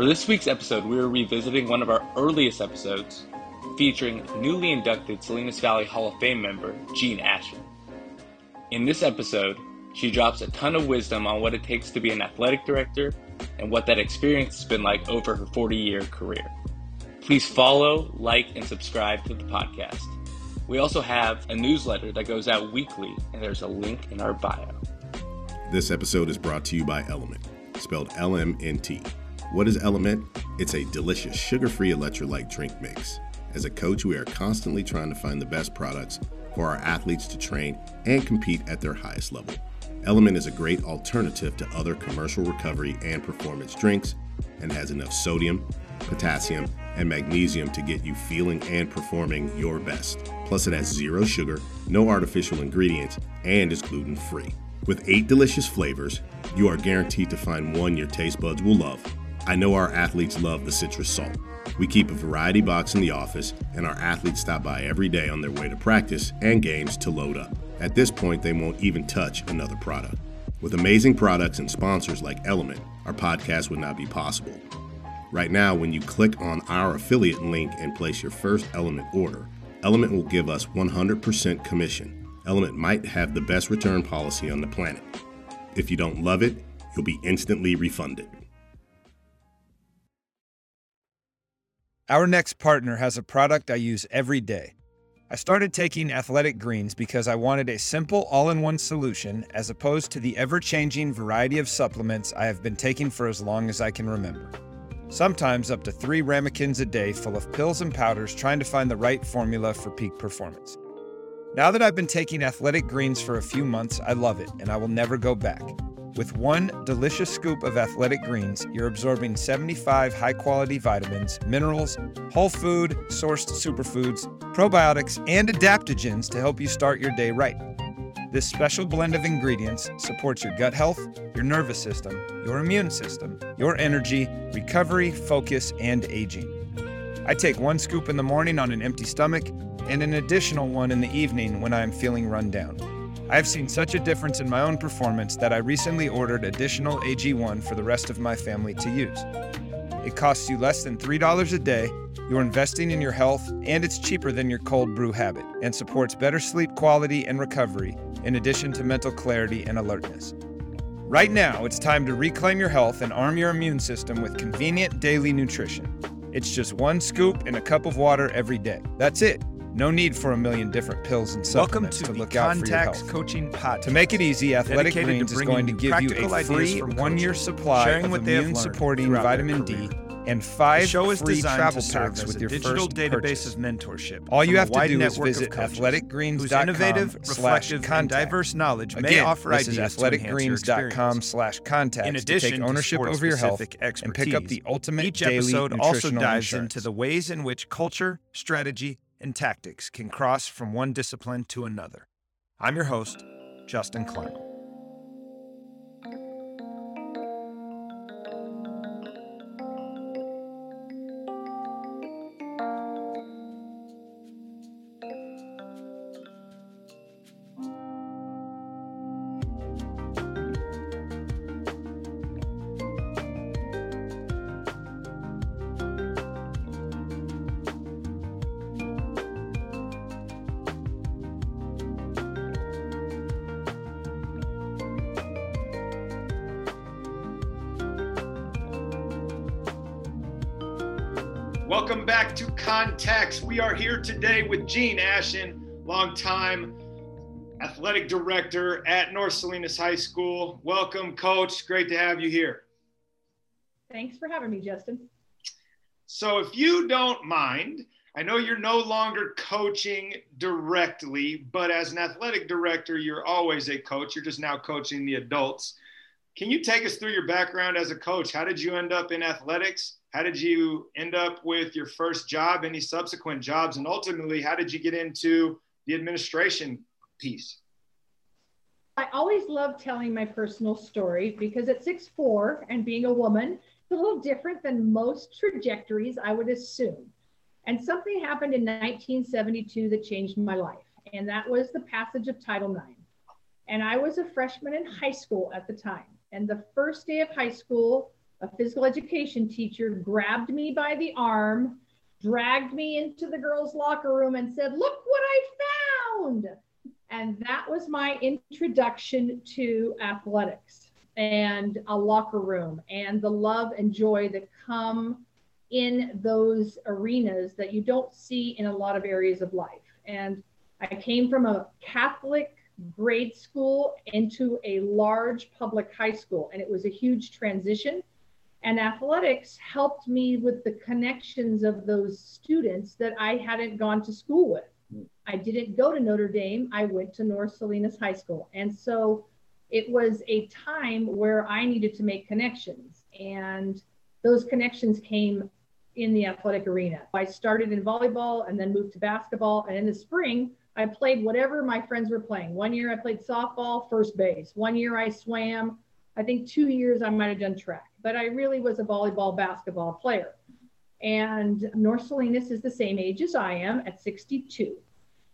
For this week's episode, we are revisiting one of our earliest episodes featuring newly inducted Salinas Valley Hall of Fame member Jean Ashen. In this episode, she drops a ton of wisdom on what it takes to be an athletic director and what that experience has been like over her 40 year career. Please follow, like, and subscribe to the podcast. We also have a newsletter that goes out weekly, and there's a link in our bio. This episode is brought to you by Element, spelled LMNT. What is Element? It's a delicious sugar free electrolyte drink mix. As a coach, we are constantly trying to find the best products for our athletes to train and compete at their highest level. Element is a great alternative to other commercial recovery and performance drinks and has enough sodium, potassium, and magnesium to get you feeling and performing your best. Plus, it has zero sugar, no artificial ingredients, and is gluten free. With eight delicious flavors, you are guaranteed to find one your taste buds will love I know our athletes love the citrus salt. We keep a variety box in the office, and our athletes stop by every day on their way to practice and games to load up. At this point, they won't even touch another product. With amazing products and sponsors like Element, our podcast would not be possible. Right now, when you click on our affiliate link and place your first Element order, Element will give us 100% commission. Element might have the best return policy on the planet. If you don't love it, you'll be instantly refunded. Our next partner has a product I use every day. I started taking athletic greens because I wanted a simple all in one solution as opposed to the ever changing variety of supplements I have been taking for as long as I can remember. Sometimes up to three ramekins a day full of pills and powders trying to find the right formula for peak performance. Now that I've been taking athletic greens for a few months, I love it and I will never go back. With one delicious scoop of athletic greens, you're absorbing 75 high quality vitamins, minerals, whole food, sourced superfoods, probiotics, and adaptogens to help you start your day right. This special blend of ingredients supports your gut health, your nervous system, your immune system, your energy, recovery, focus, and aging. I take one scoop in the morning on an empty stomach and an additional one in the evening when I am feeling run down. I have seen such a difference in my own performance that I recently ordered additional AG1 for the rest of my family to use. It costs you less than $3 a day, you're investing in your health, and it's cheaper than your cold brew habit and supports better sleep quality and recovery, in addition to mental clarity and alertness. Right now, it's time to reclaim your health and arm your immune system with convenient daily nutrition. It's just one scoop in a cup of water every day. That's it. No need for a million different pills and supplements Welcome to, to look out for your health. Coaching Podcast. To make it easy, Athletic dedicated Greens is going to give you a free one-year supply sharing of immune-supporting vitamin D and five show is free travel packs with your digital first database purchase. of mentorship. All you have to do is visit athleticgreens.com innovative, slash contact. diverse knowledge may Again, offer this is to athleticgreens.com slash contact In to addition take ownership over your health sport-specific and pick up the expertise, ultimate Each daily episode also dives insurance. into the ways in which culture, strategy, and tactics can cross from one discipline to another. I'm your host, Justin Klein. We are here today with Jean Ashen, longtime athletic director at North Salinas High School. Welcome, Coach. Great to have you here. Thanks for having me, Justin. So, if you don't mind, I know you're no longer coaching directly, but as an athletic director, you're always a coach. You're just now coaching the adults. Can you take us through your background as a coach? How did you end up in athletics? How did you end up with your first job, any subsequent jobs? And ultimately, how did you get into the administration piece? I always love telling my personal story because at six four and being a woman, it's a little different than most trajectories, I would assume. And something happened in 1972 that changed my life, and that was the passage of Title IX. And I was a freshman in high school at the time. And the first day of high school, a physical education teacher grabbed me by the arm, dragged me into the girls' locker room, and said, Look what I found. And that was my introduction to athletics and a locker room and the love and joy that come in those arenas that you don't see in a lot of areas of life. And I came from a Catholic grade school into a large public high school, and it was a huge transition. And athletics helped me with the connections of those students that I hadn't gone to school with. I didn't go to Notre Dame, I went to North Salinas High School. And so it was a time where I needed to make connections. And those connections came in the athletic arena. I started in volleyball and then moved to basketball. And in the spring, I played whatever my friends were playing. One year I played softball, first base. One year I swam. I think two years I might have done track, but I really was a volleyball basketball player. And North Salinas is the same age as I am at 62.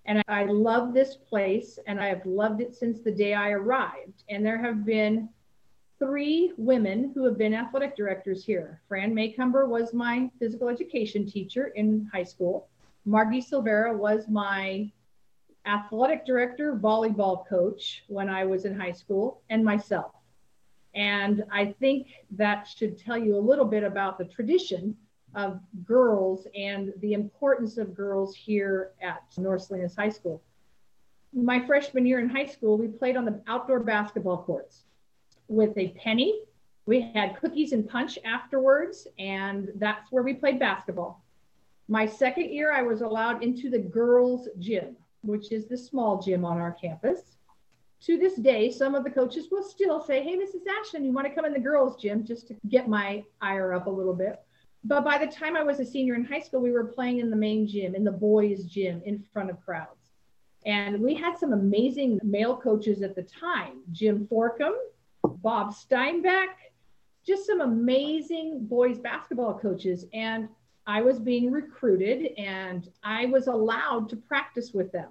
And I love this place and I have loved it since the day I arrived. And there have been three women who have been athletic directors here. Fran Maycumber was my physical education teacher in high school. Margie Silvera was my athletic director, volleyball coach when I was in high school, and myself. And I think that should tell you a little bit about the tradition of girls and the importance of girls here at North Salinas High School. My freshman year in high school, we played on the outdoor basketball courts with a penny. We had cookies and punch afterwards, and that's where we played basketball. My second year, I was allowed into the girls' gym, which is the small gym on our campus. To this day, some of the coaches will still say, Hey, Mrs. Ashen, you want to come in the girls' gym just to get my ire up a little bit. But by the time I was a senior in high school, we were playing in the main gym, in the boys' gym, in front of crowds. And we had some amazing male coaches at the time Jim Forkum, Bob Steinbeck, just some amazing boys basketball coaches. And I was being recruited and I was allowed to practice with them.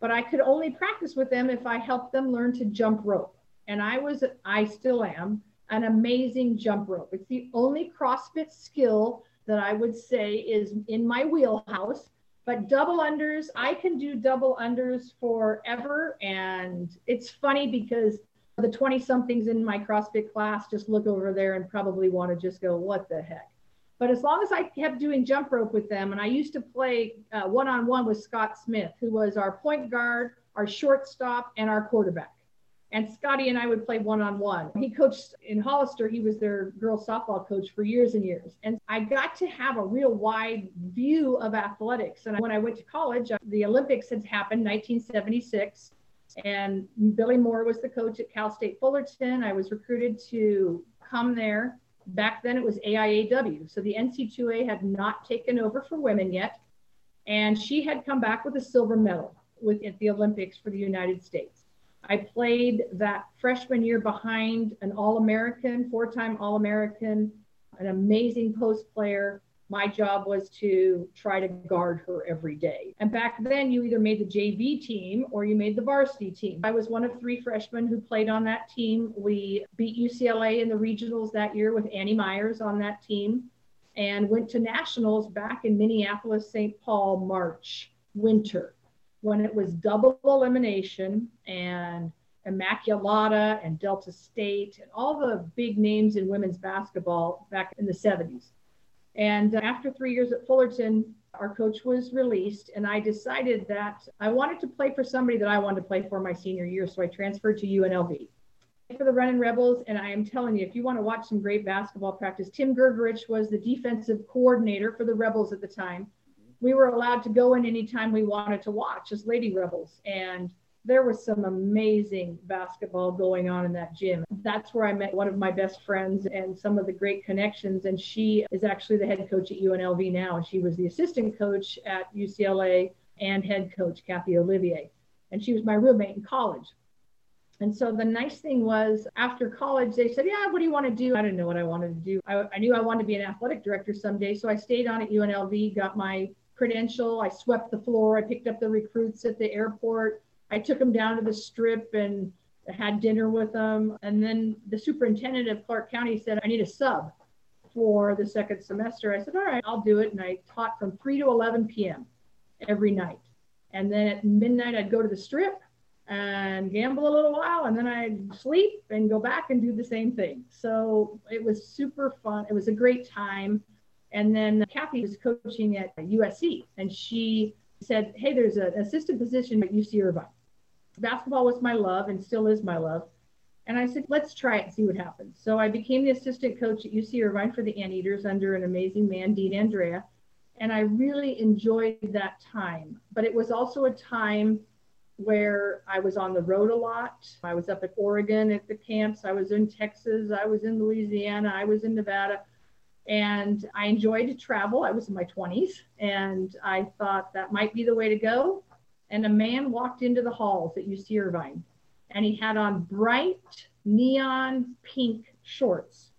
But I could only practice with them if I helped them learn to jump rope. And I was, I still am, an amazing jump rope. It's the only CrossFit skill that I would say is in my wheelhouse. But double unders, I can do double unders forever. And it's funny because the 20 somethings in my CrossFit class just look over there and probably want to just go, what the heck? But as long as I kept doing jump rope with them, and I used to play one on one with Scott Smith, who was our point guard, our shortstop, and our quarterback. And Scotty and I would play one on one. He coached in Hollister, he was their girls softball coach for years and years. And I got to have a real wide view of athletics. And when I went to college, uh, the Olympics had happened 1976. And Billie Moore was the coach at Cal State Fullerton. I was recruited to come there. Back then it was AIAW. So the NC2A had not taken over for women yet. And she had come back with a silver medal with at the Olympics for the United States. I played that freshman year behind an All American, four time All American, an amazing post player. My job was to try to guard her every day. And back then, you either made the JV team or you made the varsity team. I was one of three freshmen who played on that team. We beat UCLA in the regionals that year with Annie Meyers on that team and went to nationals back in Minneapolis, St. Paul, March, winter when it was double elimination and Immaculata and Delta State and all the big names in women's basketball back in the 70s. And after three years at Fullerton, our coach was released, and I decided that I wanted to play for somebody that I wanted to play for my senior year. So I transferred to UNLV for the Running Rebels. And I am telling you, if you want to watch some great basketball practice, Tim Grgurich was the defensive coordinator for the Rebels at the time we were allowed to go in anytime we wanted to watch as Lady Rebels. And there was some amazing basketball going on in that gym. That's where I met one of my best friends and some of the great connections. And she is actually the head coach at UNLV now. And she was the assistant coach at UCLA and head coach, Kathy Olivier. And she was my roommate in college. And so the nice thing was after college, they said, Yeah, what do you want to do? I didn't know what I wanted to do. I, I knew I wanted to be an athletic director someday. So I stayed on at UNLV, got my credential. I swept the floor. I picked up the recruits at the airport. I took them down to the strip and had dinner with them. And then the superintendent of Clark County said, I need a sub. for the second semester. I said, all right, I'll do it. And I taught from 3 to 11 p.m. every night. And then at midnight, I'd go to the strip and gamble a little while and then I'd sleep and go back and do the same thing. So it was super fun. It was a great time. And then Kathy was coaching at USC and she said, Hey, there's an assistant position at UC Irvine. Basketball was my love and still is my love. And I said, let's try it and see what happens. So I became the assistant coach at UC Irvine for the Anteaters under an amazing man, Dean Andrea. And I really enjoyed that time. But it was also a time where I was on the road a lot. I was up at Oregon at the camps. I was in Texas. I was in Louisiana. I was in Nevada. And I enjoyed to travel. I was in my 20s and I thought that might be the way to go. And a man walked into the halls at UC Irvine and he had on bright neon pink shorts.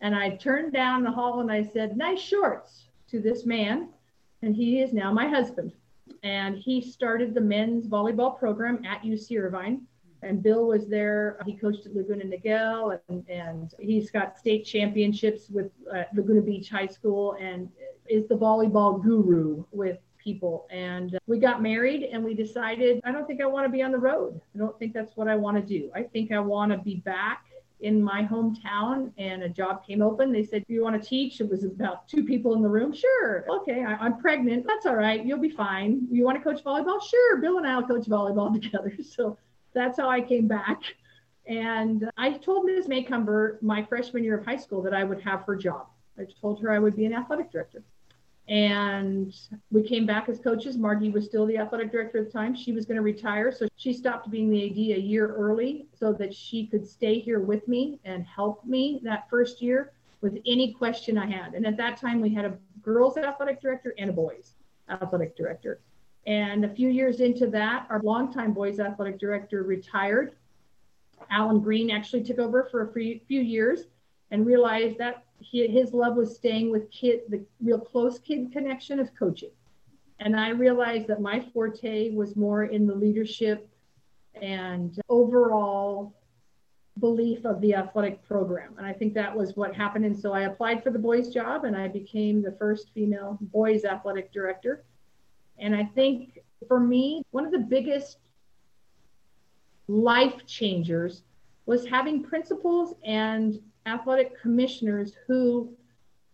And I turned down the hall and I said, Nice shorts to this man. And he is now my husband and he started the men's volleyball program at UC Irvine. And Bill was there. He coached at Laguna Niguel, and, and he's got state championships with uh, Laguna Beach High School, and is the volleyball guru with people. And uh, we got married, and we decided I don't think I want to be on the road. I don't think that's what I want to do. I think I want to be back in my hometown and a job came open. They said, Do you want to teach? It was about two people in the room. Sure. Okay. I, am pregnant. That's all right. You'll be fine. You want to coach volleyball? Sure. Bill and I will coach volleyball together. So that's how I came back. And I told Ms. Maycumber my freshman year of high school that I would have her job. I told her I would be an athletic director. And we came back as coaches. Margie was still the athletic director at the time. She was going to retire. So she stopped being the AD a year early so that she could stay here with me and help me that first year with any question I had. And at that time, we had a girls athletic director and a boys athletic director. And a few years into that, our longtime boys athletic director retired. Alan Green actually took over for a few years and realized that he, his love was staying with kid, the real close kid connection of coaching. And I realized that my forte was more in the leadership and overall belief of the athletic program. And I think that was what happened. And so I applied for the boys' job and I became the first female boys athletic director. And I think for me, one of the biggest life changers was having principals and athletic commissioners who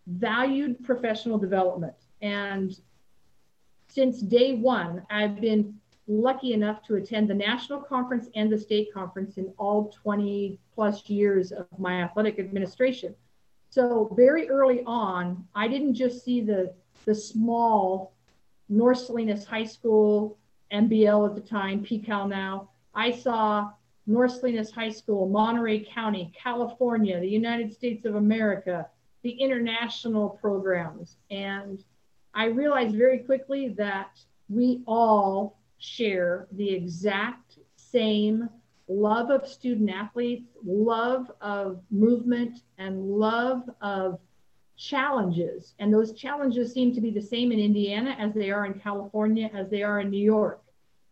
valued professional development. And since day one, I've been lucky enough to attend the national conference and the state conference in all 20 plus years of my athletic administration. So very early on, I didn't just see the the small North Salinas High School, MBL at the time, PCAL now. I saw North Salinas High School, Monterey County, California, the United States of America, the international programs. And I realized very quickly that we all share the exact same love of student athletes, love of movement, and love of challenges. And those challenges seem to be the same in Indiana as they are in California, as they are in New York.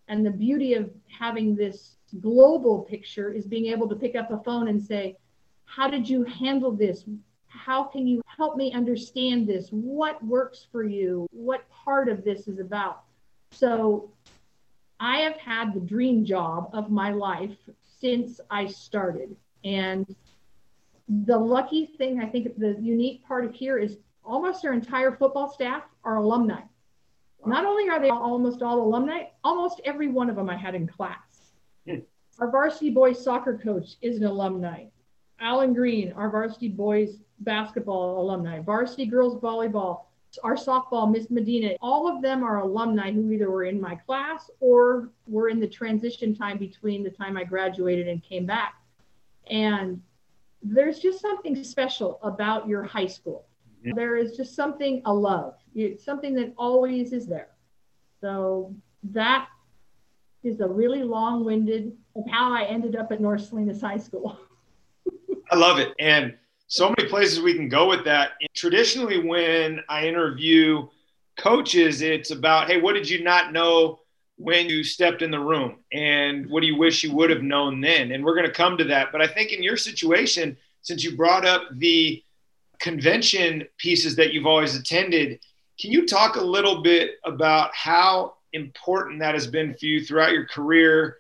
And the beauty of having this global picture is being able to pick up a phone and say, How did you handle this? How can you help me understand this? What works for you? What part of this is about? So, I have had the dream job of my life since I started. And the lucky thing, I think the unique part of here is almost our entire football staff are alumni. Not only are they almost all alumni, almost every one of them I had in class. Our varsity boys soccer coach is an alumni. Alan Green, our varsity boys basketball alumni. Varsity girls volleyball, our softball, Miss Medina, all of them are alumni who either were in my class or were in the transition time between the time I graduated and came back. And there's just something special about your high school. Mm-hmm. There is just something a love. It's something that always is there. So that is a really long-winded of how I ended up at North Salinas High School. I love it. And so many places we can go with that. And traditionally, when I interview coaches, it's about, hey, what did you not know when you stepped in the room? And what do you wish you would have known then? And we're going to come to that. But I think in your situation, since you brought up the convention pieces that you've always attended. Can you talk a little bit about how important that has been for you throughout your career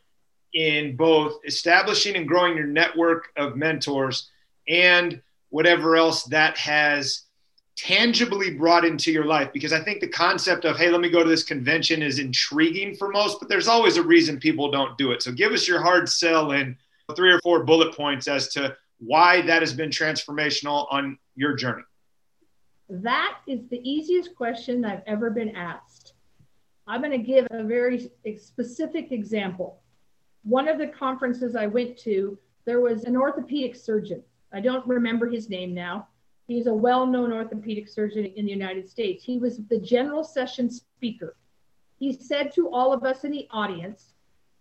in both establishing and growing your network of mentors and whatever else that has tangibly brought into your life? Because i think the concept of hey let me go to this convention is intriguing for most but there's always a reason people don't do it. So give us your hard sell in three or four bullet points as to why that has been transformational on your journey. That is the easiest question i've ever been asked i'm going to give a very specific example one of the conferences i went to there was an orthopedic surgeon i don't remember his name now He's a well known orthopedic surgeon in the United States. He was the general session speaker. He said to all of us in the audience,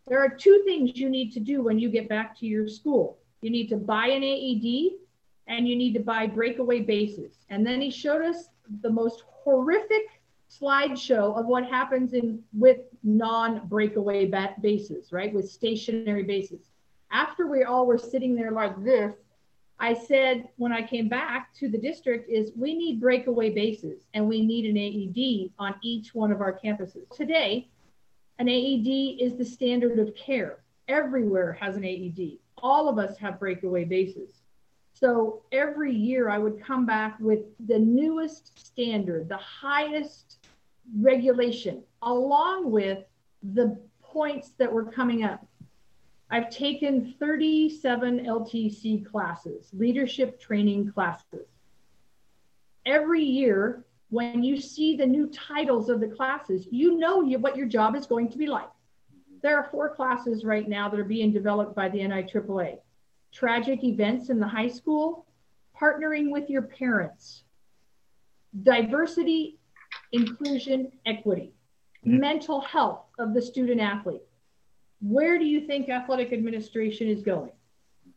There are two things you need to do when you get back to your school you need to buy an AED and you need to buy breakaway bases. And then he showed us the most horrific slideshow of what happens in with non-breakaway bases, right? With stationary bases. After we all were sitting there like this, I said when I came back to the district is we need breakaway bases and we need an AED on each one of our campuses. Today, an AED is the standard of care. Everywhere has an AED. All of us have breakaway bases. So every year I would come back with the newest standard, the highest regulation, along with the points that were coming up. I've taken 37 LTC classes, leadership training classes. Every year, when you see the new titles of the classes, you know you, what your job is going to be like. There are four classes right now that are being developed by the NIAAA tragic events in the high school, partnering with your parents, diversity, inclusion, equity, mm-hmm. mental health of the student athlete where do you think athletic administration is going?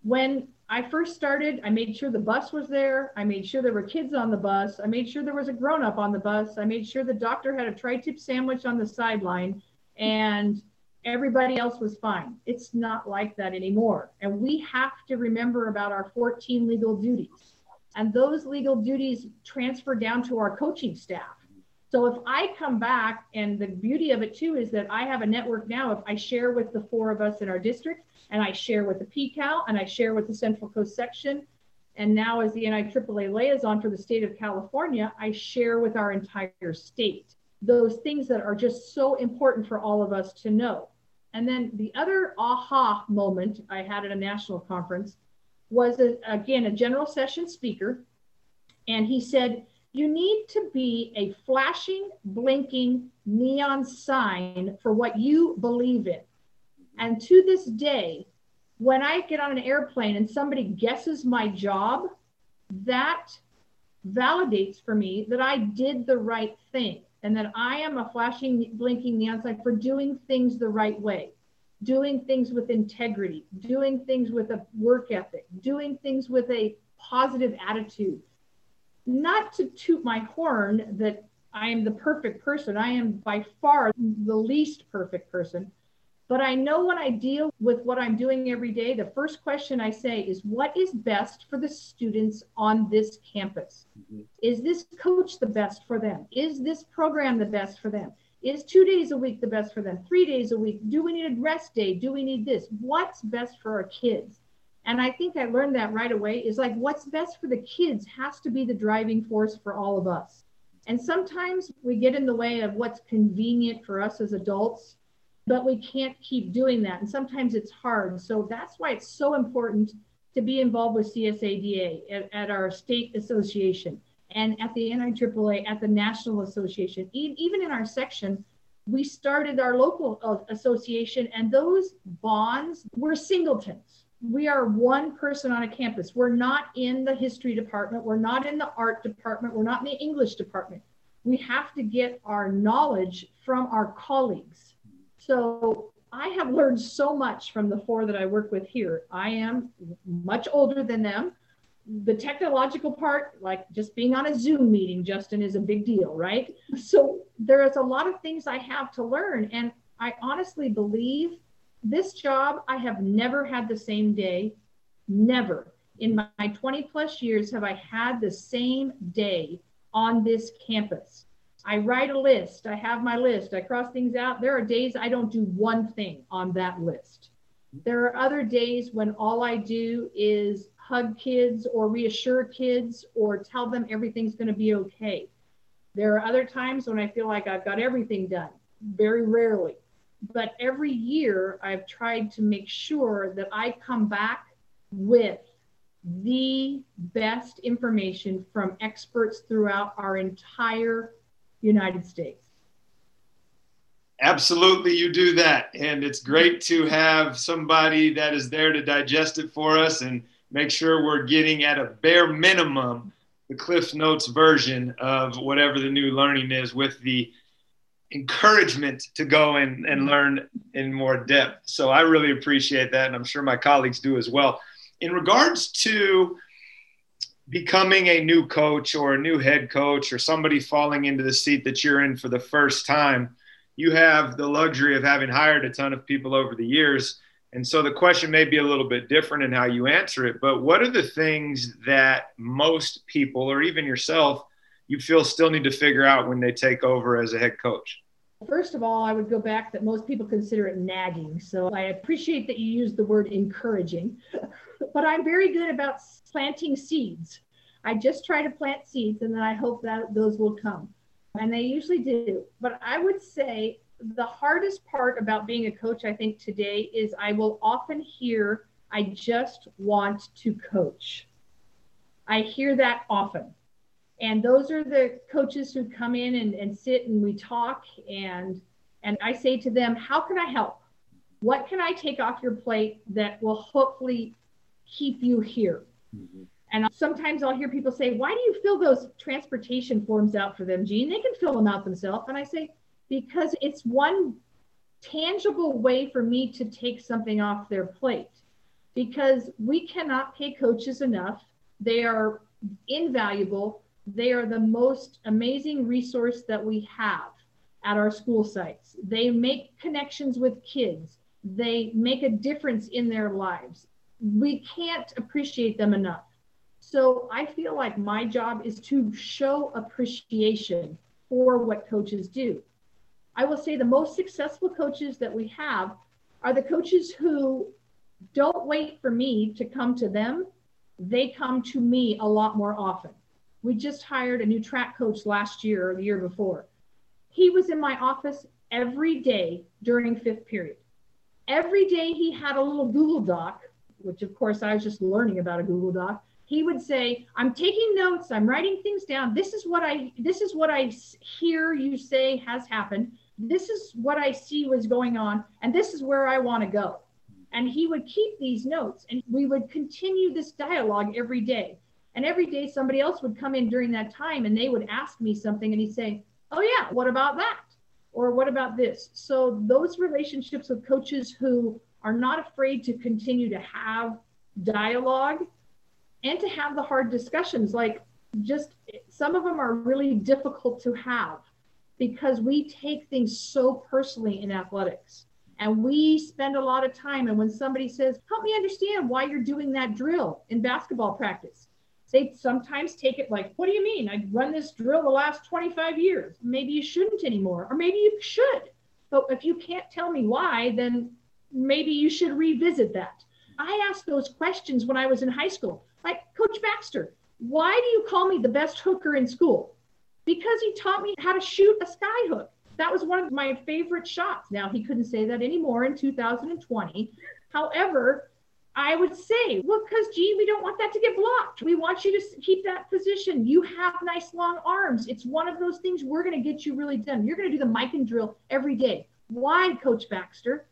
When I first started, I made sure the bus was there. I made sure there were kids on the bus. I made sure there was a grown up on the bus. I made sure the doctor had a tri tip sandwich on the sideline and everybody else was fine. It's not like that anymore. And we have to remember about our 14 legal duties. And those legal duties transfer down to our coaching staff. So if I come back, and the beauty of it too is that I have a network now. If I share with the four of us in our district, and I share with the PCAL, and I share with the Central Coast section, and now as the NIAAA liaison for the state of California, I share with our entire state those things that are just so important for all of us to know. And then the other aha moment I had at a national conference was a, again a general session speaker, and he said you need to be a flashing, blinking neon sign for what you believe in. And to this day, when I get on an airplane and somebody guesses my job, that validates for me that I did the right thing and that I am a flashing, blinking neon sign for doing things the right way, doing things with integrity, doing things with a work ethic, doing things with a positive attitude, not to toot my horn that I am the perfect person. I am by far the least perfect person. But I know when I deal with what I'm doing every day, the first question I say is what is best for the students on this campus? Mm-hmm. Is this coach the best for them? Is this program the best for them? Is two days a week the best for them? Three days a week? Do we need a rest day? Do we need this? What's best for our kids? And I think I learned that right away is like what's best for the kids has to be the driving force for all of us. And sometimes we get in the way of what's convenient for us as adults, but we can't keep doing that. And sometimes it's hard. So that's why it's so important to be involved with CSADA at, at our state association and at the NIAAA, at the National Association, e- even in our section. We started our local uh, association, and those bonds were singletons we are one person on a campus. We're not in the history department. We're not in the art department. We're not in the English department. We have to get our knowledge from our colleagues. So I have learned so much from the four that I work with here. I am much older than them. The technological part, like just being on a Zoom meeting, Justin, is a big deal, right? So there is a lot of things I have to learn. And I honestly believe this job, I have never had the same day, never. in my 20 plus years have I had the same day on this campus. I write a list, I have my list, I cross things out. There are days I don't do one thing on that list. There are other days when all I do is hug kids or reassure kids or tell them everything's going to be okay. There are other times when I feel like I've got everything done, very rarely. But every year I've tried to make sure that I come back with the best information from experts throughout our entire United States. Absolutely, you do that. And it's great to have somebody that is there to digest it for us and make sure we're getting at a bare minimum the Cliff Notes version of whatever the new learning is with the encouragement to go and, and mm-hmm. learn in more depth. So I really appreciate that. And I'm sure my colleagues do as well. In regards to becoming a new coach or a new head coach or somebody falling into the seat that you're in for the first time, you have the luxury of having hired a ton of people over the years. And so the question may be a little bit different in how you answer it, but what are the things that most people, or even yourself, you feel still need to figure out when they take over as a head coach? First of all, I would go back that most people consider it nagging. So I appreciate that you use the word encouraging, but I'm very good about planting seeds. I just try to plant seeds and then I hope that those will come and they usually do. But I would say the hardest part about being a coach, I think, today is I will often hear, I just want to coach. I hear that often. And those are the coaches who come in and, and sit and we talk and and I say to them, how can I help? What can I take off your plate that will hopefully keep you here? Mm-hmm. And sometimes I'll hear people say, Why do you fill those transportation forms out for them, Jean? They can fill them out themselves. And I say, Because it's one tangible way for me to take something off their plate. Because we cannot pay coaches enough. They are invaluable. They are the most amazing resource that we have at our school sites. They make connections with kids, they make a difference in their lives. We can't appreciate them enough. So I feel like my job is to show appreciation for what coaches do. I will say the most successful coaches that we have are the coaches who don't wait for me to come to them. They come to me a lot more often. We just hired a new track coach last year or the year before. He was in my office every day during fifth period. Every day he had a little Google Doc, which of course I was just learning about a Google Doc. He would say i'm taking notes. I'm writing things down. This is what i this is what i hear you say has happened. This is what i see was going on and this is where i want to go. And he would keep these notes and we would continue this dialogue every day and every day somebody else would come in during that time and they would ask me something and he'd say oh yeah what about that? Or what about this? So those relationships with coaches who are not afraid to continue to have dialogue and to have the hard discussions like just some of them are really difficult to have because we take things so personally in athletics. And we spend a lot of time and when somebody says help me understand why you're doing that drill in basketball practice they sometimes take it like what do you mean I've run this drill the last 25 years maybe you shouldn't anymore or maybe you should but if you can't tell me why then maybe you should revisit that i asked those questions when i was in high school like Coach Baxter, why do you call me the best hooker in school? Because he taught me how to shoot a sky hook. That was one of my favorite shots. Now, he couldn't say that anymore in 2020. However, I would say, well, because Jean, we don't want that to get blocked. We want you to keep that position. You have nice long arms. It's one of those things we're going to get you really done. You're going to do the Mikan drill every day. Why, Coach Baxter?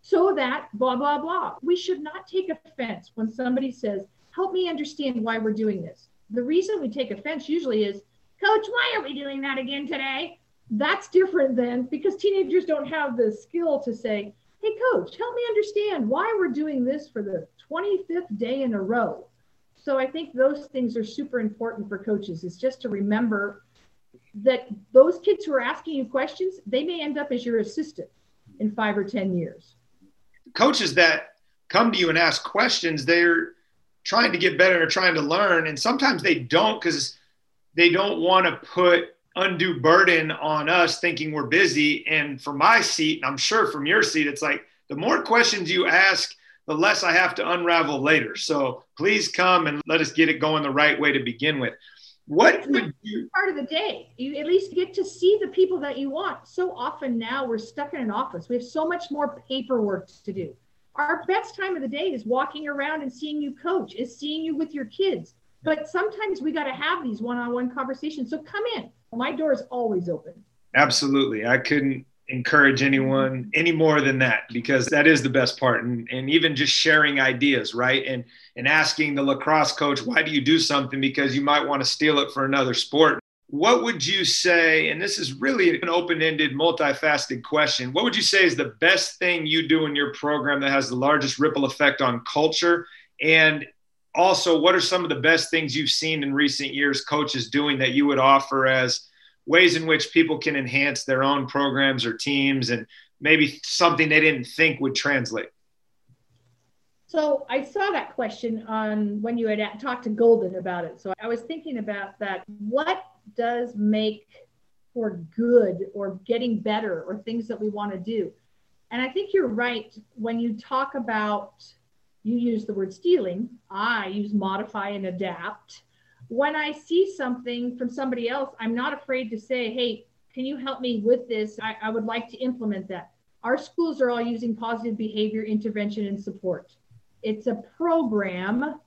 So that blah, blah, blah. We should not take offense when somebody says, help me understand why we're doing this. The reason we take offense usually is, Coach, why are we doing that again today? That's different than because teenagers don't have the skill to say, Hey, coach, help me understand why we're doing this for the 25th day in a row. So I think those things are super important for coaches, is just to remember that those kids who are asking you questions, they may end up as your assistant in five or 10 years. Coaches that come to you and ask questions, they're trying to get better or trying to learn. And sometimes they don't because they don't want to put undue burden on us thinking we're busy. And for my seat, and I'm sure from your seat, it's like the more questions you ask, the less I have to unravel later. So please come and let us get it going the right way to begin with. What would you part of the day? You at least get to see the people that you want. So often now we're stuck in an office. We have so much more paperwork to do. Our best time of the day is walking around and seeing you coach, is seeing you with your kids. But sometimes we got to have these one-on-one conversations. So come in. My door is always open. Absolutely. I couldn't encourage anyone any more than that because that is the best part and, and even just sharing ideas right and and asking the lacrosse coach why do you do something because you might want to steal it for another sport what would you say and this is really an open-ended multifaceted question what would you say is the best thing you do in your program that has the largest ripple effect on culture and also what are some of the best things you've seen in recent years coaches doing that you would offer as ways in which people can enhance their own programs or teams and maybe something they didn't think would translate? So I saw that question on when you had talked to Golden about it. So I was thinking about that. What does make for good or getting better or things that we want to do? And I think you're right when you talk about you use the word stealing, I use modify and adapt when I see something from somebody else, I'm not afraid to say, hey, can you help me with this? I, I would like to implement that. Our schools are all using positive behavior intervention and support. It's a program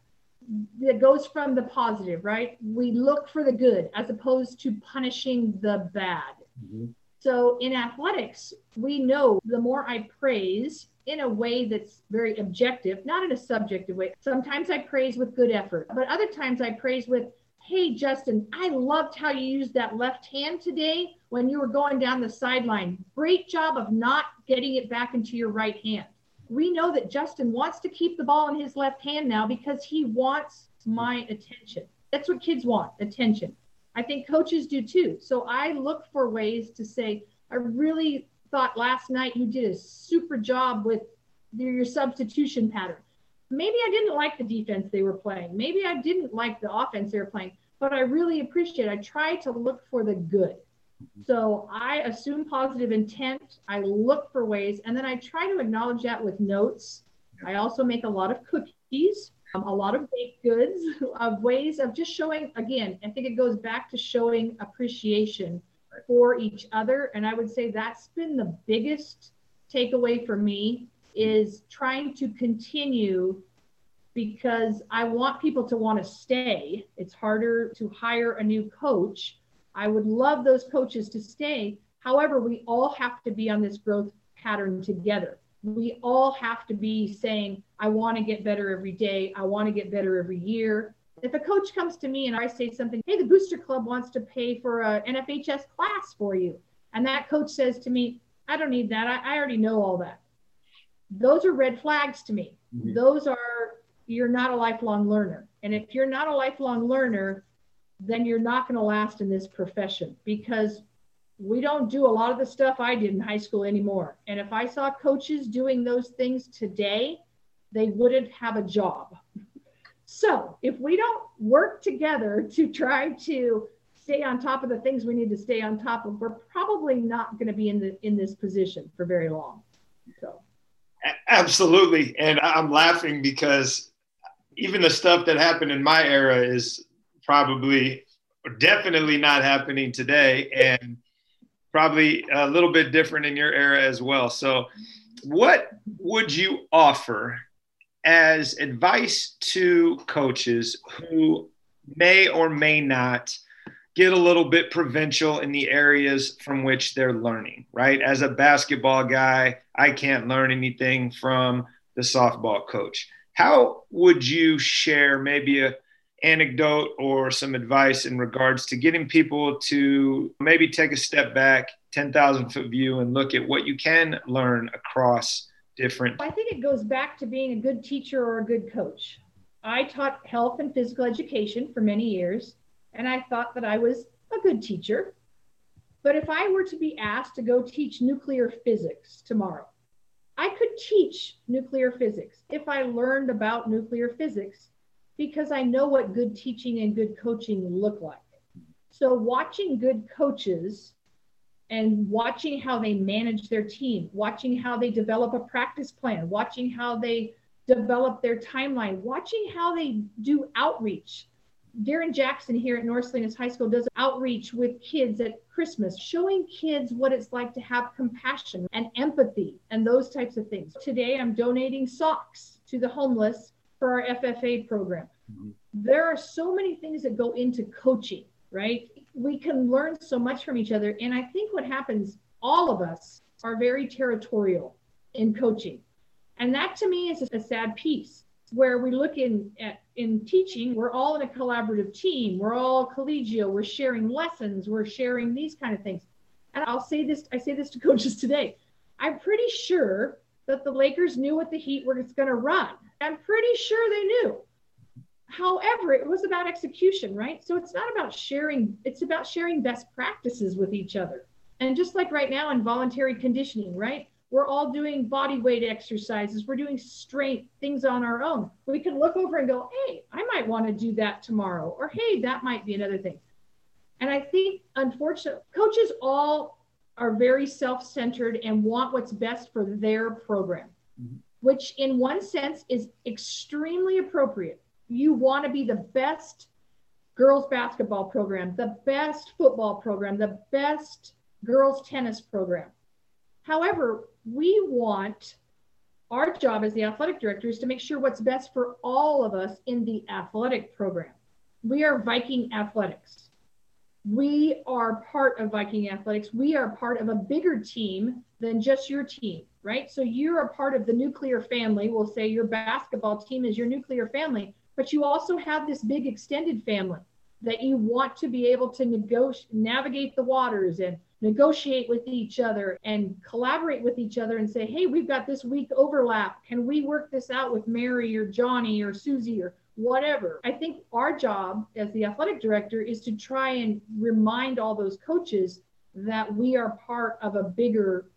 that goes from the positive, right? We look for the good as opposed to punishing the bad. Mm-hmm. So in athletics, we know the more I praise, in a way that's very objective, not in a subjective way. Sometimes I praise with good effort, but other times I praise with, hey, Justin, I loved how you used that left hand today when you were going down the sideline. Great job of not getting it back into your right hand. We know that Justin wants to keep the ball in his left hand now because he wants my attention. That's what kids want attention. I think coaches do too. So I look for ways to say, I really thought last night you did a super job with your substitution pattern. Maybe I didn't like the defense they were playing. Maybe I didn't like the offense they were playing, but I really appreciate it. I try to look for the good. So I assume positive intent. I look for ways, and then I try to acknowledge that with notes. I also make a lot of cookies, um, a lot of baked goods, of ways of just showing. Again, I think it goes back to showing appreciation for each other. And I would say that's been the biggest takeaway for me is trying to continue because I want people to want to stay. It's harder to hire a new coach. I would love those coaches to stay. However, we all have to be on this growth pattern together. We all have to be saying, I want to get better every day. I want to get better every year. If a coach comes to me and I say something, hey, the Booster Club wants to pay for an NFHS class for you, and that coach says to me, I don't need that. I, I already know all that. Those are red flags to me. Mm-hmm. Those are, you're not a lifelong learner. And if you're not a lifelong learner, then you're not going to last in this profession because we don't do a lot of the stuff I did in high school anymore. And if I saw coaches doing those things today, they wouldn't have a job. So if we don't work together to try to stay on top of the things we need to stay on top of, we're probably not going to be in the in this position for very long. So absolutely, and I'm laughing because even the stuff that happened in my era is probably definitely not happening today, and probably a little bit different in your era as well. So, what would you offer as advice to coaches who may or may not get a little bit provincial in the areas from which they're learning, right? As a basketball guy, I can't learn anything from the softball coach. How would you share maybe a anecdote or some advice in regards to getting people to maybe take a step back, 10,000 foot view and look at what you can learn across different? I think it goes back to being a good teacher or a good coach. I taught health and physical education for many years, and I thought that I was a good teacher. But if I were to be asked to go teach nuclear physics tomorrow, I could teach nuclear physics if I learned about nuclear physics. because I know what good teaching and good coaching look like. So watching good coaches and watching how they manage their team, watching how they develop a practice plan, watching how they develop their timeline, watching how they do outreach. Darren Jackson here at North Salinas High School does outreach with kids at Christmas, showing kids what it's like to have compassion and empathy and those types of things. Today, I'm donating socks to the homeless for our FFA program. Mm-hmm. There are so many things that go into coaching, right? We can learn so much from each other. And I think what happens, all of us are very territorial in coaching. And that to me is a sad piece where we look in at in teaching, we're all in a collaborative team. We're all collegial. We're sharing lessons. We're sharing these kind of things. And I'll say this, I say this to coaches today. I'm pretty sure that the Lakers knew what the Heat were going to run. I'm pretty sure they knew. However, it was about execution, right? So it's not about sharing, it's about sharing best practices with each other. And just like right now in voluntary conditioning, right? We're all doing body weight exercises. We're doing strength things on our own. We can look over and go, hey, I might want to do that tomorrow. Or hey, that might be another thing. And I think, unfortunately, coaches all are very self centered and want what's best for their program, mm-hmm. which in one sense is extremely appropriate. You want to be the best girls basketball program, the best football program, the best girls tennis program. However, we want our job as the athletic director is to make sure what's best for all of us in the athletic program. We are Viking Athletics. We are part of Viking Athletics. We are part of a bigger team than just your team, right? So you're a part of the nuclear family. We'll say your basketball team is your nuclear family, but you also have this big extended family that you want to be able to negotiate, navigate the waters and negotiate with each other and collaborate with each other and say, hey, we've got this week overlap. Can we work this out with Mary or Johnny or Susie or whatever? I think our job as the athletic director is to try and remind all those coaches that we are part of a bigger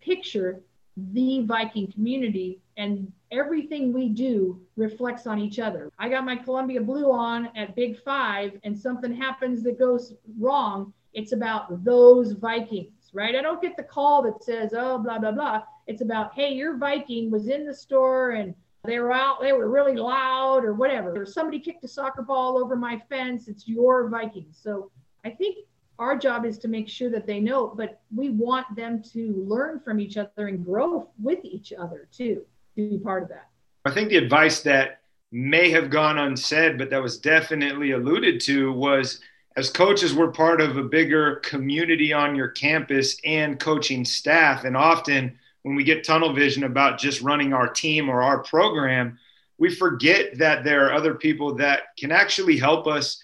picture, the Viking community, and everything we do reflects on each other. I got my Columbia blue on at Big Five, and something happens that goes wrong it's about those Vikings, right? I don't get the call that says, oh, blah, blah, blah. It's about, hey, your Viking was in the store and they were out, they were really loud or whatever. Or somebody kicked a soccer ball over my fence. It's your Vikings. So I think our job is to make sure that they know, but we want them to learn from each other and grow with each other too, to be part of that. I think the advice that may have gone unsaid, but that was definitely alluded to was as coaches, we're part of a bigger community on your campus and coaching staff. And often when we get tunnel vision about just running our team or our program, we forget that there are other people that can actually help us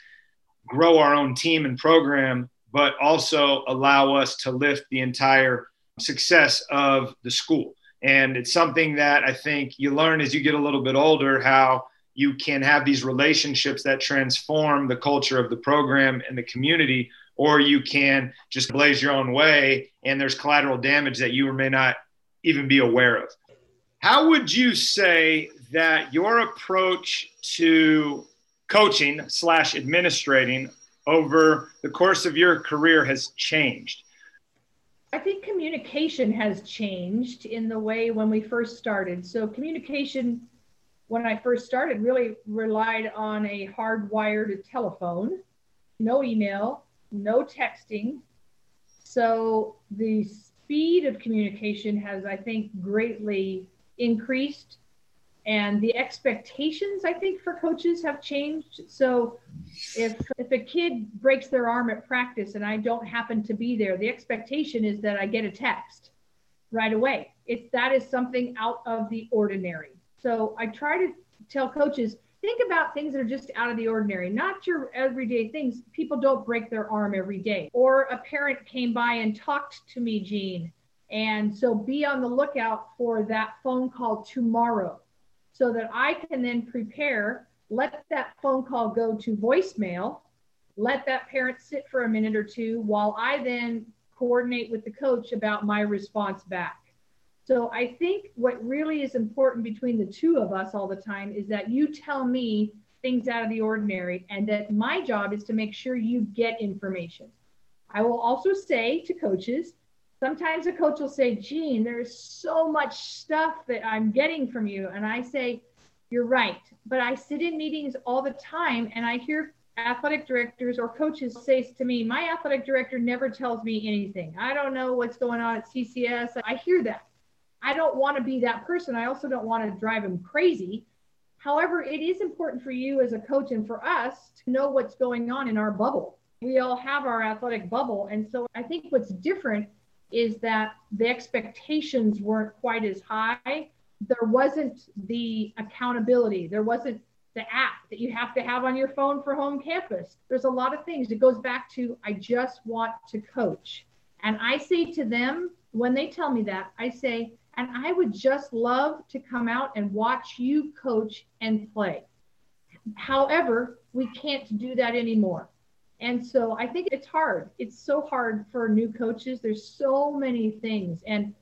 grow our own team and program, but also allow us to lift the entire success of the school. And it's something that I think you learn as you get a little bit older how you can have these relationships that transform the culture of the program and the community, or you can just blaze your own way and there's collateral damage that you may not even be aware of. How would you say that your approach to coaching slash administrating over the course of your career has changed? I think communication has changed in the way when we first started. So, communication when I first started, really relied on a hardwired telephone, no email, no texting. So the speed of communication has, I think, greatly increased. And the expectations, I think, for coaches have changed. So if if a kid breaks their arm at practice and I don't happen to be there, the expectation is that I get a text right away. It's that is something out of the ordinary. So I try to tell coaches think about things that are just out of the ordinary, not your everyday things. People don't break their arm every day. Or a parent came by and talked to me, Jean. And so be on the lookout for that phone call tomorrow so that I can then prepare, let that phone call go to voicemail, let that parent sit for a minute or two while I then coordinate with the coach about my response back. So I think what really is important between the two of us all the time is that you tell me things out of the ordinary, and that my job is to make sure you get information. I will also say to coaches, sometimes a coach will say, Jean, there's so much stuff that I'm getting from you. And I say, You're right. But I sit in meetings all the time and I hear athletic directors or coaches say to me, My athletic director never tells me anything. I don't know what's going on at CCS. I hear that. I don't want to be that person. I also don't want to drive them crazy. However, it is important for you as a coach and for us to know what's going on in our bubble. We all have our athletic bubble. And so I think what's different is that the expectations weren't quite as high. There wasn't the accountability. There wasn't the app that you have to have on your phone for home campus. There's a lot of things. It goes back to, I just want to coach. And I say to them, when they tell me that, I say, and I would just love to come out and watch you coach and play. However, we can't do that anymore. And so I think it's hard. It's so hard for new coaches. There's so many things and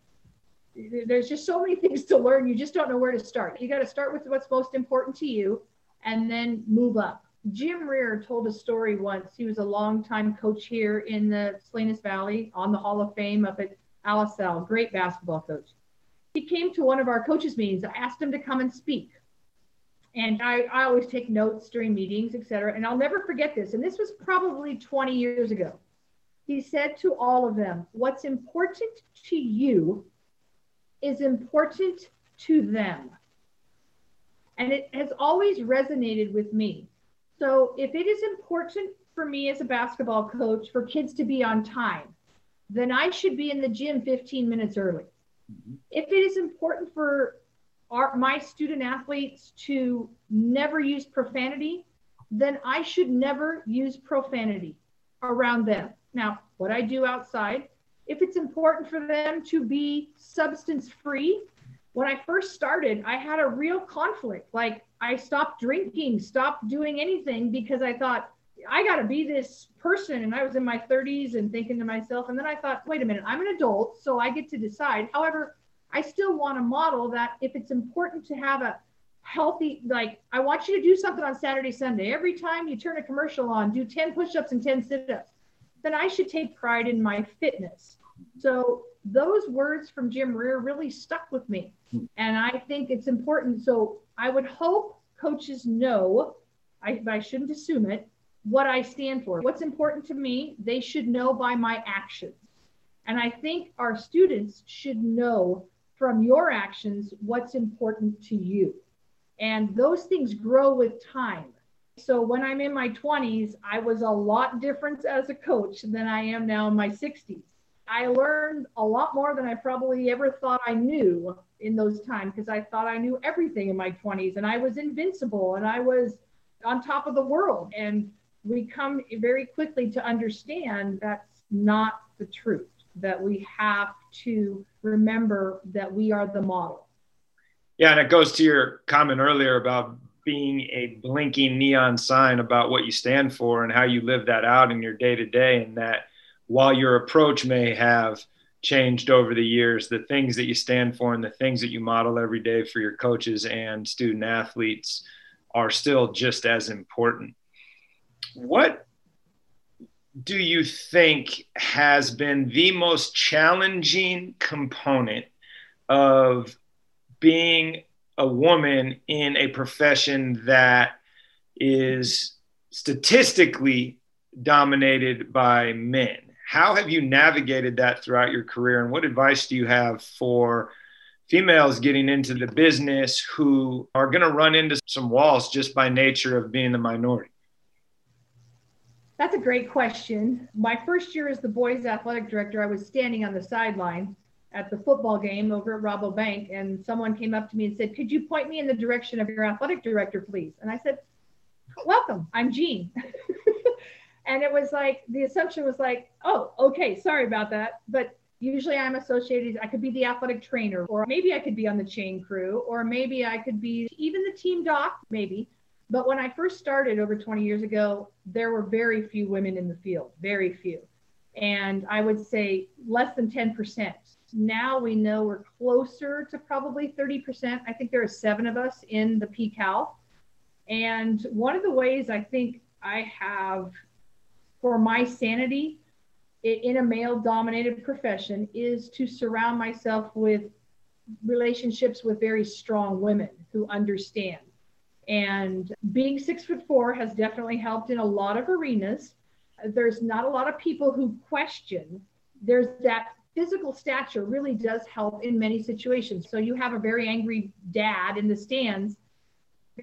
there's just so many things to learn. You just don't know where to start. You got to start with what's most important to you and then move up. Jim Rear told a story once. He was a longtime coach here in the Salinas Valley on the Hall of Fame up at Alisal, great basketball coach. He came to one of our coaches meetings. I asked him to come and speak and I, I always take notes during meetings, et cetera. And I'll never forget this. And this was probably 20 years ago. He said to all of them, What's important to you is important to them. And it has always resonated with me. So if it is important for me as a basketball coach for kids to be on time, then I should be in the gym 15 minutes early. If it is important for are my student athletes to never use profanity, then I should never use profanity around them. Now, what I do outside, if it's important for them to be substance free, when I first started, I had a real conflict. Like I stopped drinking, stopped doing anything because I thought I got to be this person. And I was in my 30s and thinking to myself, and then I thought, wait a minute, I'm an adult, so I get to decide. However, I still want to model that if it's important to have a healthy, like, I want you to do something on Saturday, Sunday. Every time you turn a commercial on, do 10 push ups and 10 sit ups. Then I should take pride in my fitness. So those words from Jim Rear really stuck with me. And I think it's important. So I would hope coaches know, I, I shouldn't assume it, what I stand for. What's important to me, they should know by my actions. And I think our students should know from your actions what's important to you. And those things grow with time. So when I'm in my 20s, I was a lot different as a coach than I am now in my 60s. I learned a lot more than I probably ever thought I knew in those times because I thought I knew everything in my 20s and I was invincible and I was on top of the world. And we come very quickly to understand that's not the truth that we have to remember that we are the model. Yeah, and it goes to your comment earlier about being a blinking neon sign about what you stand for and how you live that out in your day to day. And that while your approach may have changed over the years, the things that you stand for and the things that you model every day for your coaches and student athletes are still just as important. What do you think has been the most challenging component of being a woman in a profession that is statistically dominated by men? How have you navigated that throughout your career? And what advice do you have for females getting into the business who are going to run into some walls just by nature of being the minority? That's a great question. My first year as the boys athletic director, I was standing on the sideline at the football game over at Rabobank, and someone came up to me and said, Could you point me in the direction of your athletic director, please? And I said, Welcome, I'm Jean. and it was like, the assumption was like, Oh, okay, sorry about that. But usually I'm associated, I could be the athletic trainer, or maybe I could be on the chain crew, or maybe I could be even the team doc, maybe. But when I first started over 20 years ago, there were very few women in the field, very few. And I would say less than 10%. Now we know we're closer to probably 30%. I think there are seven of us in the PCAL. And one of the ways I think I have for my sanity in a male dominated profession is to surround myself with relationships with very strong women who understand. And being six foot four has definitely helped in a lot of arenas. There's not a lot of people who question. There's that physical stature really does help in many situations. So you have a very angry dad in the stands.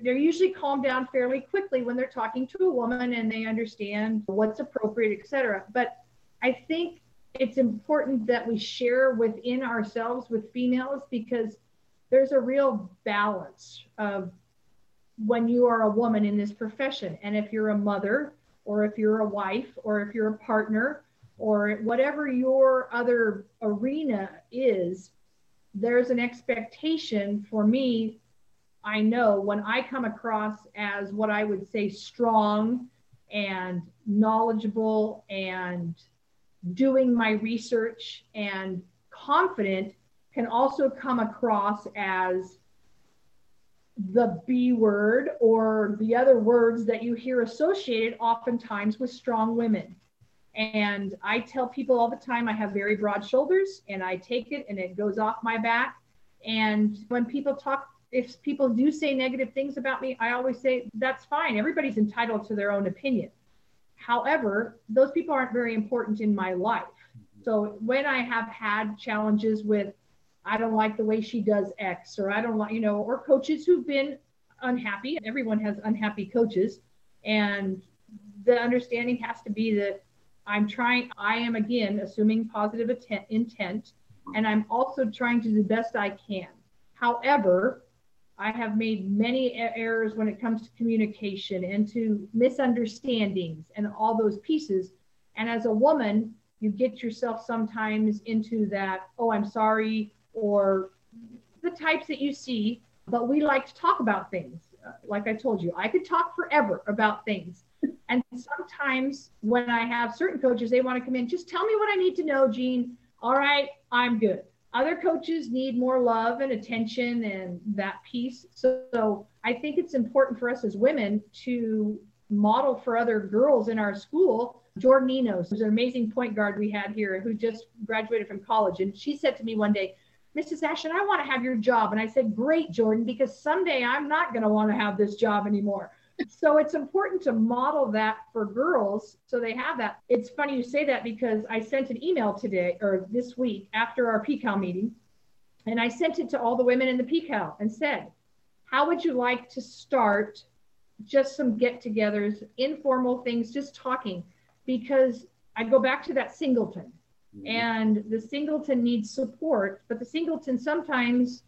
They're usually calmed down fairly quickly when they're talking to a woman and they understand what's appropriate, etc. But I think it's important that we share within ourselves with females because there's a real balance of when you are a woman in this profession. And if you're a mother, or if you're a wife, or if you're a partner, or whatever your other arena is, there's an expectation for me. I know when I come across as what I would say strong and knowledgeable and doing my research and confident can also come across as the B word or the other words that you hear associated oftentimes with strong women. And I tell people all the time I have very broad shoulders and I take it and it goes off my back. And when people talk, if people do say negative things about me, I always say that's fine. Everybody's entitled to their own opinion. However, those people aren't very important in my life. So when I have had challenges with, I don't like the way she does X, or I don't like, you know, or coaches who've been unhappy, everyone has unhappy coaches. And the understanding has to be that I'm trying, I am again assuming positive intent, and I'm also trying to do the best I can. However, I have made many errors when it comes to communication and to misunderstandings and all those pieces. And as a woman, you get yourself sometimes into that, oh, I'm sorry, or the types that you see. But we like to talk about things. Like I told you, I could talk forever about things. And sometimes when I have certain coaches, they want to come in, just tell me what I need to know, Jean. All right, I'm good other coaches need more love and attention and that piece. So, so, I think it's important for us as women to model for other girls in our school. Jordan Enos was an amazing point guard we had here who just graduated from college. And she said to me one day, Mrs. Ashen, I want to have your job. And I said, Great, Jordan, because someday I'm not going to want to have this job anymore so it's important to model that for girls so they have that. It's funny you say that because I sent an email today or this week after our PCAL meeting, and I sent it to all the women in the PCAL and said, How would you like to start just some get togethers, informal things, just talking? Because I go back to that singleton. Mm-hmm. and the singleton needs support, but the singleton sometimes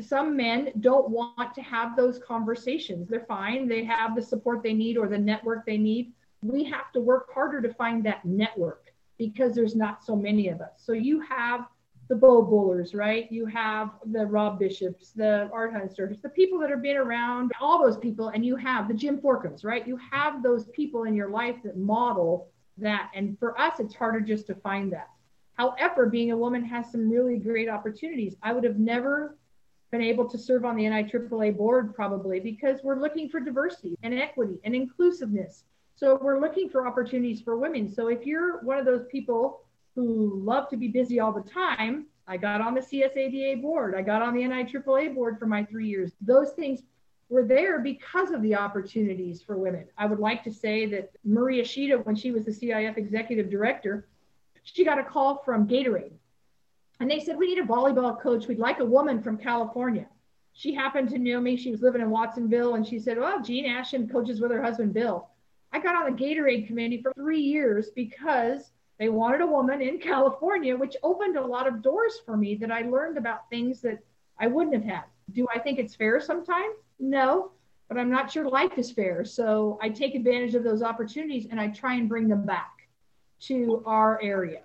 some men don't want to have those conversations. They're fine. They have the support they need or the network they need. We have to work harder to find that network because there's not so many of us. So you have the Bo Bullers, right? You have the Rob Bishops, the Art Hunsters, the people that have been around, all those people, and you have the Jim Forkums, right? You have those people in your life that model that. And for us, it's harder just to find that. However, being a woman has some really great opportunities. I would have never been able to serve on the NIAAA board probably because we're looking for diversity and equity and inclusiveness. So we're looking for opportunities for women. So if you're one of those people who love to be busy all the time, I got on the CSADA board, I got on the NIAAA board for my three years. Those things were there because of the opportunities for women. I would like to say that Marie Ishida, when she was the CIF executive director, she got a call from Gatorade and they said, We need a volleyball coach. We'd like a woman from California. She happened to know me. She was living in Watsonville. And she said, Well, Jean Ashen coaches with her husband, Bill. I got on the Gatorade committee for three years because they wanted a woman in California, which opened a lot of doors for me that I learned about things that I wouldn't have had. Do I think it's fair sometimes? No, but I'm not sure life is fair. So I take advantage of those opportunities and I try and bring them back to our area.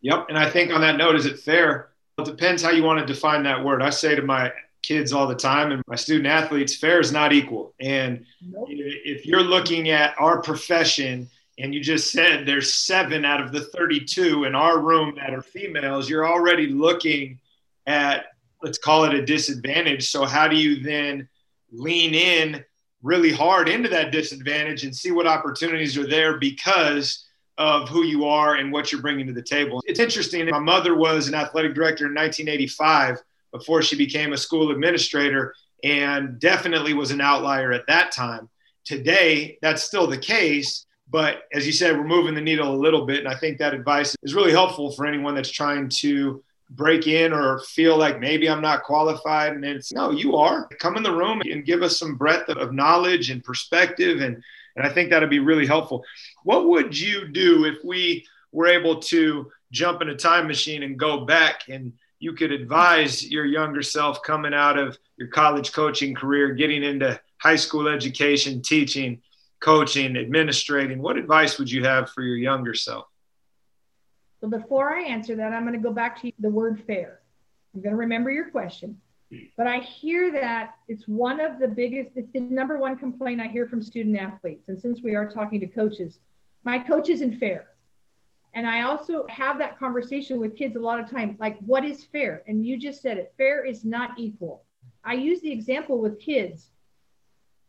Yep. And I think on that note, is it fair? It depends how you want to define that word. I say to my kids all the time and my student athletes, fair is not equal. And nope. if you're looking at our profession and you just said there's seven out of the 32 in our room that are females, you're already looking at, let's call it a disadvantage. So how do you then lean in really hard into that disadvantage and see what opportunities are there because of who you are and what you're bringing to the table. It's interesting. My mother was an athletic director in 1985 before she became a school administrator and definitely was an outlier at that time. Today, that's still the case. But as you said, we're moving the needle a little bit. And I think that advice is really helpful for anyone that's trying to break in or feel like maybe I'm not qualified. And it's no, you are. Come in the room and give us some breadth of knowledge and perspective. And, and I think that'd be really helpful. What would you do if we were able to jump in a time machine and go back and you could advise your younger self coming out of your college coaching career, getting into high school education, teaching, coaching, administrating? What advice would you have for your younger self? So before I answer that, I'm going to go back to the word fair. I'm going to remember your question. But I hear that it's one of the biggest, it's the number one complaint I hear from student athletes. And since we are talking to coaches, my coach isn't fair. And I also have that conversation with kids a lot of time like, what is fair? And you just said it fair is not equal. I use the example with kids.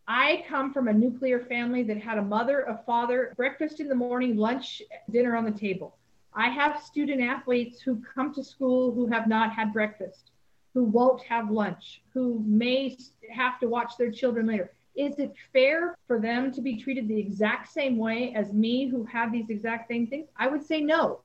I come from a nuclear family that had a mother, a father, breakfast in the morning, lunch, dinner on the table. I have student athletes who come to school who have not had breakfast, who won't have lunch, who may have to watch their children later. Is it fair for them to be treated the exact same way as me who have these exact same things? I would say no.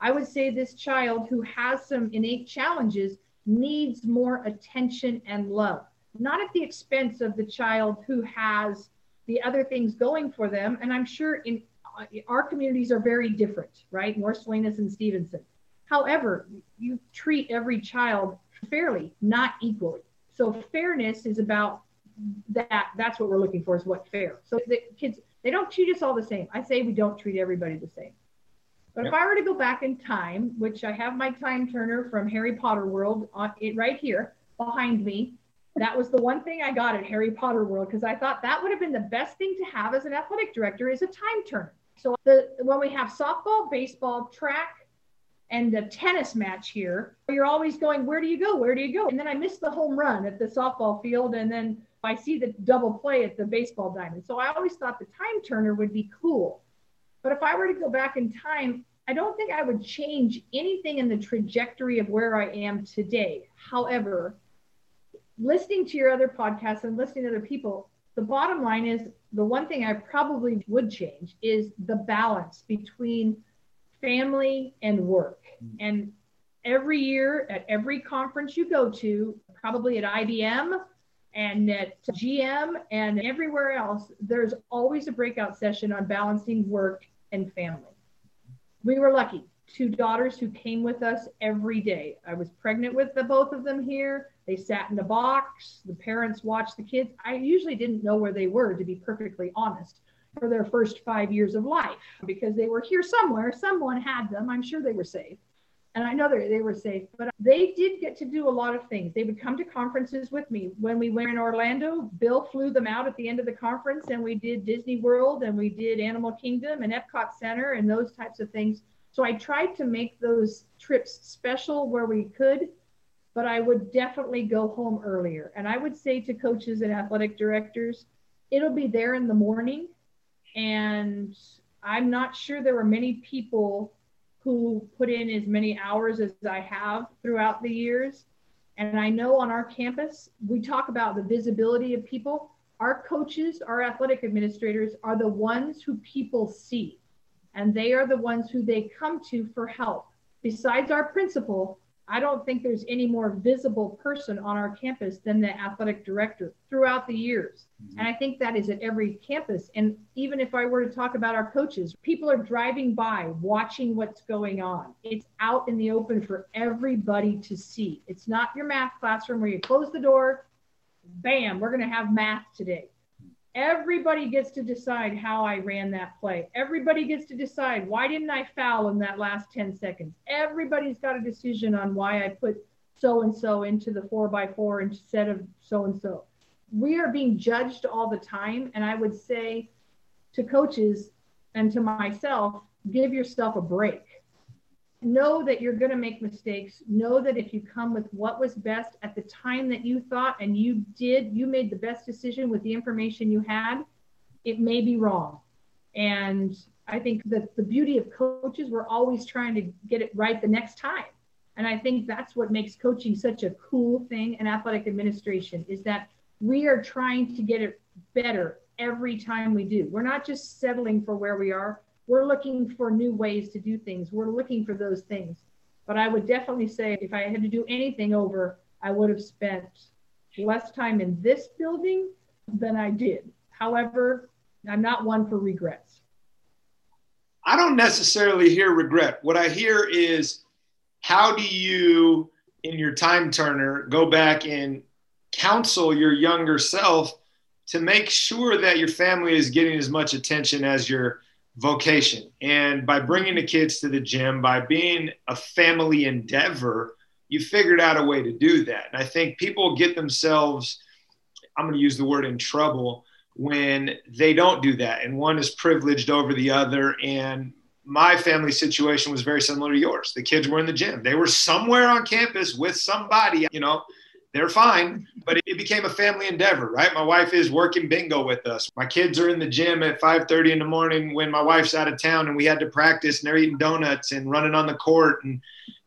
I would say this child who has some innate challenges needs more attention and love, not at the expense of the child who has the other things going for them. And I'm sure in Uh, our communities are very different, right? North Salinas and Stevenson. However, you treat every child fairly, not equally. So fairness is about that. That's what we're looking for is what fair. So the kids, they don't treat us all the same. I say we don't treat everybody the same. But yep. if I were to go back in time, which I have my time turner from Harry Potter World on it right here behind me, that was the one thing I got at Harry Potter World because I thought that would have been the best thing to have as an athletic director is a time turner. So the when we have softball, baseball, track, and the tennis match here, you're always going, where do you go? Where do you go? And then I miss the home run at the softball field, and then I see the double play at the baseball diamond. So I always thought the time turner would be cool. But if I were to go back in time, I don't think I would change anything in the trajectory of where I am today. However, listening to your other podcasts and listening to other people, the bottom line is the one thing I probably would change is the balance between family and work. Mm-hmm. And every year at every conference you go to, probably at IBM and at GM and everywhere else, there's always a breakout session on balancing work and family. We were lucky. Two daughters who came with us every day. I was pregnant with the both of them here. They sat in a box. The parents watched the kids. I usually didn't know where they were, to be perfectly honest, for their first five years of life because they were here somewhere. Someone had them. I'm sure they were safe. And I know they, were safe, but they did get to do a lot of things. They would come to conferences with me. When we went in Orlando, Bill flew them out at the end of the conference, and we did Disney World and we did Animal Kingdom and Epcot Center and those types of things. So I tried to make those trips special where we could but I would definitely go home earlier. And I would say to coaches and athletic directors, it'll be there in the morning. And I'm not sure there were many people who put in as many hours as I have throughout the years. And I know on our campus, we talk about the visibility of people. Our coaches, our athletic administrators are the ones who people see, and they are the ones who they come to for help. Besides our principal, I don't think there's any more visible person on our campus than the athletic director throughout the years. Mm-hmm. And I think that is at every campus. And even if I were to talk about our coaches, people are driving by, watching what's going on. It's out in the open for everybody to see. It's not your math classroom where you close the door, bam, we're going to have math today. Everybody gets to decide how I ran that play. Everybody gets to decide why didn't I foul in that last 10 seconds. Everybody's got a decision on why I put so and so into the four by four instead of so and so. We are being judged all the time. And I would say to coaches and to myself, give yourself a break. Know that you're going to make mistakes. Know that if you come with what was best at the time that you thought and you did, you made the best decision with the information you had, it may be wrong. And I think that the beauty of coaches, we're always trying to get it right the next time. And I think that's what makes coaching such a cool thing and athletic administration is that we are trying to get it better every time we do. We're not just settling for where we are. We're looking for new ways to do things. We're looking for those things. But I would definitely say if I had to do anything over, I would have spent less time in this building than I did. However, I'm not one for regrets. I don't necessarily hear regret. What I hear is how do you, in your time turner, go back and counsel your younger self to make sure that your family is getting as much attention as your vocation? And by bringing the kids to the gym, by being a family endeavor, you figured out a way to do that. And I think people get themselves, I'm going to use the word in trouble when they don't do that and one is privileged over the other and my family situation was very similar to yours the kids were in the gym they were somewhere on campus with somebody you know they're fine but it became a family endeavor right? My wife is working bingo with us. My kids are in the gym at 5.30 in the morning when my wife's out of town and we had to practice and they're eating donuts and running on the court. And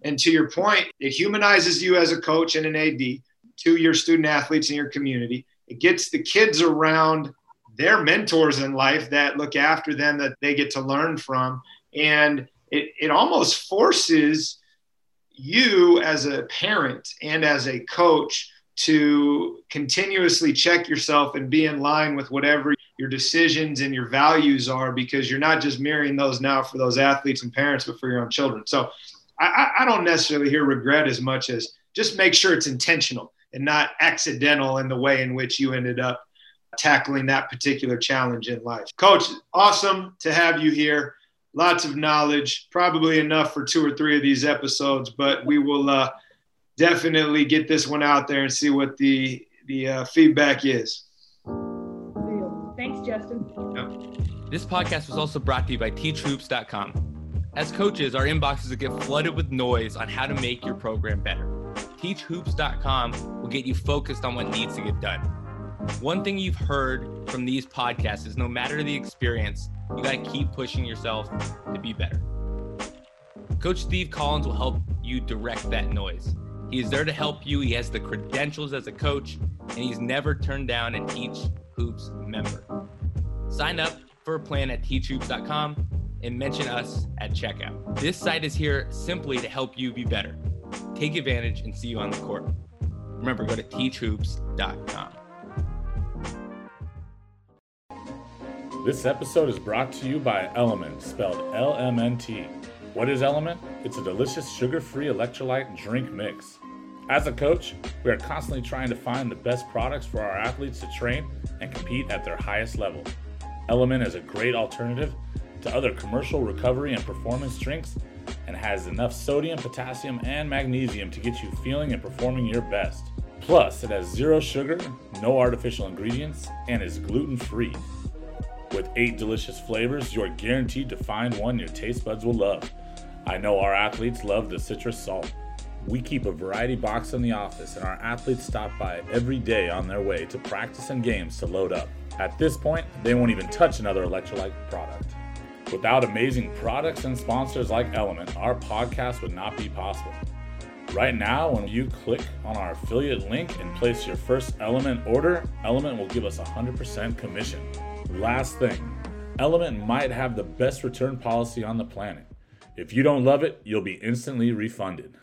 and to your point it humanizes you as a coach and an ad to your student athletes in your community. It gets the kids around their mentors in life that look after them that they get to learn from. And it, it almost forces you as a parent and as a coach to continuously check yourself and be in line with whatever your decisions and your values are because you're not just mirroring those now for those athletes and parents but for your own children so i, I don't necessarily hear regret as much as just make sure it's intentional and not accidental in the way in which you ended up tackling that particular challenge in life. Coach, awesome to have you here. Lots of knowledge, probably enough for two or three of these episodes, but we will uh, definitely get this one out there and see what the the uh, feedback is. Thanks, Justin. This podcast was also brought to you by teachhoops.com. As coaches, our inboxes get flooded with noise on how to make your program better. Teachhoops.com will get you focused on what needs to get done one thing you've heard from these podcasts is no matter the experience, you got to keep pushing yourself to be better. Coach Steve Collins will help you direct that noise. He is there to help you. He has the credentials as a coach, and he's never turned down an Teach Hoops member. Sign up for a plan at teachhoops.com and mention us at checkout. This site is here simply to help you be better. Take advantage and see you on the court. Remember, go to teachhoops.com. This episode is brought to you by Element, spelled L M N T. What is Element? It's a delicious sugar free electrolyte drink mix. As a coach, we are constantly trying to find the best products for our athletes to train and compete at their highest level. Element is a great alternative to other commercial recovery and performance drinks and has enough sodium, potassium, and magnesium to get you feeling and performing your best. Plus, it has zero sugar, no artificial ingredients, and is gluten free. With eight delicious flavors, you're guaranteed to find one your taste buds will love. I know our athletes love the citrus salt. We keep a variety box in the office, and our athletes stop by every day on their way to practice and games to load up. At this point, they won't even touch another electrolyte product. Without amazing products and sponsors like Element, our podcast would not be possible. Right now, when you click on our affiliate link and place your first Element order, Element will give us 100% commission. Last thing Element might have the best return policy on the planet. If you don't love it, you'll be instantly refunded.